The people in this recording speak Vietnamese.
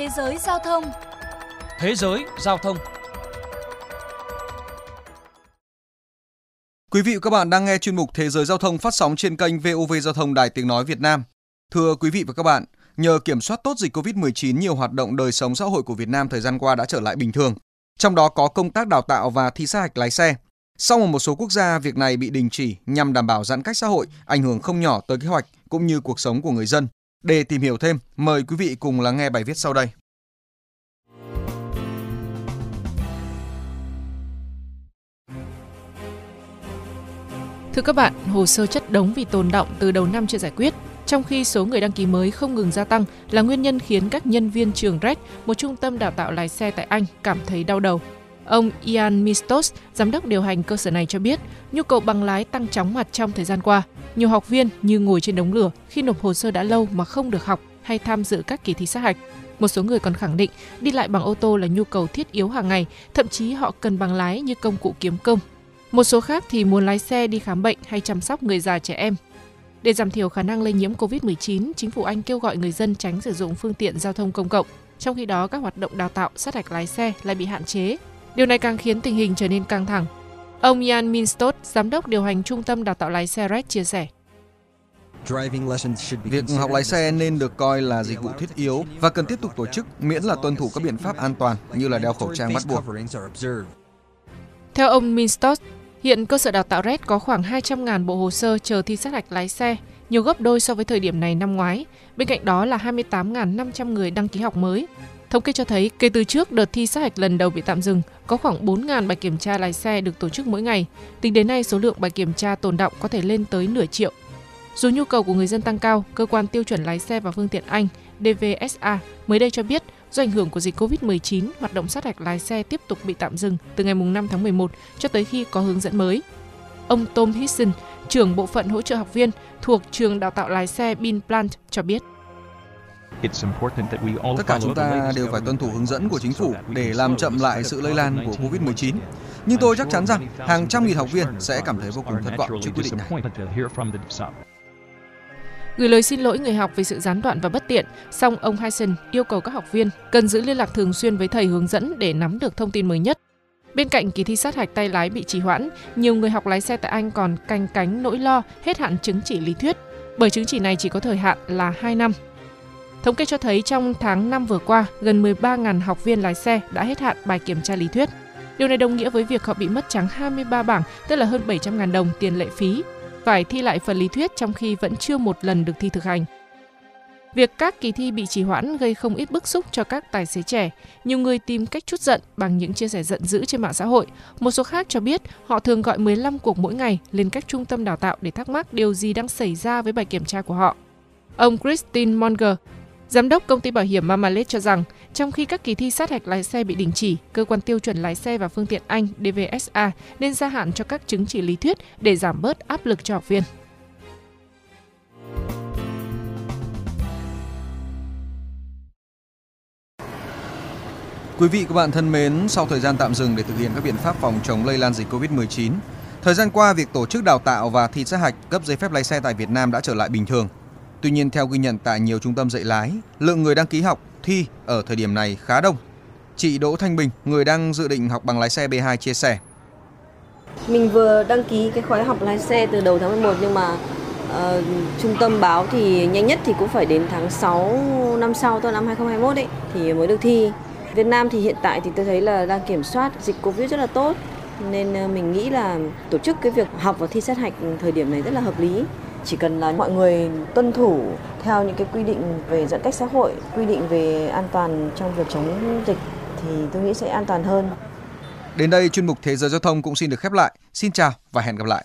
Thế giới giao thông Thế giới giao thông Quý vị và các bạn đang nghe chuyên mục Thế giới giao thông phát sóng trên kênh VOV Giao thông Đài Tiếng Nói Việt Nam. Thưa quý vị và các bạn, nhờ kiểm soát tốt dịch COVID-19, nhiều hoạt động đời sống xã hội của Việt Nam thời gian qua đã trở lại bình thường. Trong đó có công tác đào tạo và thi sát hạch lái xe. Sau một số quốc gia, việc này bị đình chỉ nhằm đảm bảo giãn cách xã hội, ảnh hưởng không nhỏ tới kế hoạch cũng như cuộc sống của người dân. Để tìm hiểu thêm, mời quý vị cùng lắng nghe bài viết sau đây. Thưa các bạn, hồ sơ chất đống vì tồn động từ đầu năm chưa giải quyết, trong khi số người đăng ký mới không ngừng gia tăng là nguyên nhân khiến các nhân viên trường RED, một trung tâm đào tạo lái xe tại Anh, cảm thấy đau đầu. Ông Ian Mistos, giám đốc điều hành cơ sở này cho biết, nhu cầu bằng lái tăng chóng mặt trong thời gian qua. Nhiều học viên như ngồi trên đống lửa khi nộp hồ sơ đã lâu mà không được học hay tham dự các kỳ thi sát hạch. Một số người còn khẳng định đi lại bằng ô tô là nhu cầu thiết yếu hàng ngày, thậm chí họ cần bằng lái như công cụ kiếm công. Một số khác thì muốn lái xe đi khám bệnh hay chăm sóc người già trẻ em. Để giảm thiểu khả năng lây nhiễm COVID-19, chính phủ Anh kêu gọi người dân tránh sử dụng phương tiện giao thông công cộng. Trong khi đó, các hoạt động đào tạo sát hạch lái xe lại bị hạn chế. Điều này càng khiến tình hình trở nên căng thẳng. Ông Jan Minstot, giám đốc điều hành trung tâm đào tạo lái xe RED chia sẻ. Việc học lái xe nên được coi là dịch vụ thiết yếu và cần tiếp tục tổ chức miễn là tuân thủ các biện pháp an toàn như là đeo khẩu trang bắt buộc. Theo ông Minstot, hiện cơ sở đào tạo RED có khoảng 200.000 bộ hồ sơ chờ thi sát hạch lái xe, nhiều gấp đôi so với thời điểm này năm ngoái. Bên cạnh đó là 28.500 người đăng ký học mới. Thống kê cho thấy, kể từ trước đợt thi sát hạch lần đầu bị tạm dừng, có khoảng 4.000 bài kiểm tra lái xe được tổ chức mỗi ngày. Tính đến nay, số lượng bài kiểm tra tồn động có thể lên tới nửa triệu. Dù nhu cầu của người dân tăng cao, cơ quan tiêu chuẩn lái xe và phương tiện Anh DVSA mới đây cho biết do ảnh hưởng của dịch COVID-19, hoạt động sát hạch lái xe tiếp tục bị tạm dừng từ ngày 5 tháng 11 cho tới khi có hướng dẫn mới. Ông Tom Hisson, trưởng bộ phận hỗ trợ học viên thuộc trường đào tạo lái xe Bin Plant cho biết. Tất cả chúng ta đều phải tuân thủ hướng dẫn của chính phủ để làm chậm lại sự lây lan của COVID-19. Nhưng tôi chắc chắn rằng hàng trăm nghìn học viên sẽ cảm thấy vô cùng thất vọng trước quyết định này. Gửi lời xin lỗi người học vì sự gián đoạn và bất tiện, song ông Hyson yêu cầu các học viên cần giữ liên lạc thường xuyên với thầy hướng dẫn để nắm được thông tin mới nhất. Bên cạnh kỳ thi sát hạch tay lái bị trì hoãn, nhiều người học lái xe tại Anh còn canh cánh nỗi lo hết hạn chứng chỉ lý thuyết, bởi chứng chỉ này chỉ có thời hạn là 2 năm. Thống kê cho thấy trong tháng 5 vừa qua, gần 13.000 học viên lái xe đã hết hạn bài kiểm tra lý thuyết. Điều này đồng nghĩa với việc họ bị mất trắng 23 bảng, tức là hơn 700.000 đồng tiền lệ phí, phải thi lại phần lý thuyết trong khi vẫn chưa một lần được thi thực hành. Việc các kỳ thi bị trì hoãn gây không ít bức xúc cho các tài xế trẻ. Nhiều người tìm cách chút giận bằng những chia sẻ giận dữ trên mạng xã hội. Một số khác cho biết họ thường gọi 15 cuộc mỗi ngày lên các trung tâm đào tạo để thắc mắc điều gì đang xảy ra với bài kiểm tra của họ. Ông Christine Monger, Giám đốc công ty bảo hiểm Mamalet cho rằng, trong khi các kỳ thi sát hạch lái xe bị đình chỉ, cơ quan tiêu chuẩn lái xe và phương tiện Anh DVSA nên gia hạn cho các chứng chỉ lý thuyết để giảm bớt áp lực cho học viên. Quý vị các bạn thân mến, sau thời gian tạm dừng để thực hiện các biện pháp phòng chống lây lan dịch Covid-19, thời gian qua việc tổ chức đào tạo và thi sát hạch cấp giấy phép lái xe tại Việt Nam đã trở lại bình thường. Tuy nhiên theo ghi nhận tại nhiều trung tâm dạy lái, lượng người đăng ký học thi ở thời điểm này khá đông. Chị Đỗ Thanh Bình, người đang dự định học bằng lái xe B2 chia sẻ. Mình vừa đăng ký cái khóa học lái xe từ đầu tháng 11 nhưng mà uh, trung tâm báo thì nhanh nhất thì cũng phải đến tháng 6 năm sau, tức năm 2021 ấy thì mới được thi. Việt Nam thì hiện tại thì tôi thấy là đang kiểm soát dịch Covid rất là tốt nên ờ, mình nghĩ là tổ chức cái việc học và thi sát hạch thời điểm này rất là hợp lý chỉ cần là mọi người tuân thủ theo những cái quy định về giãn cách xã hội, quy định về an toàn trong việc chống dịch thì tôi nghĩ sẽ an toàn hơn Đến đây chuyên mục Thế giới giao thông cũng xin được khép lại. Xin chào và hẹn gặp lại.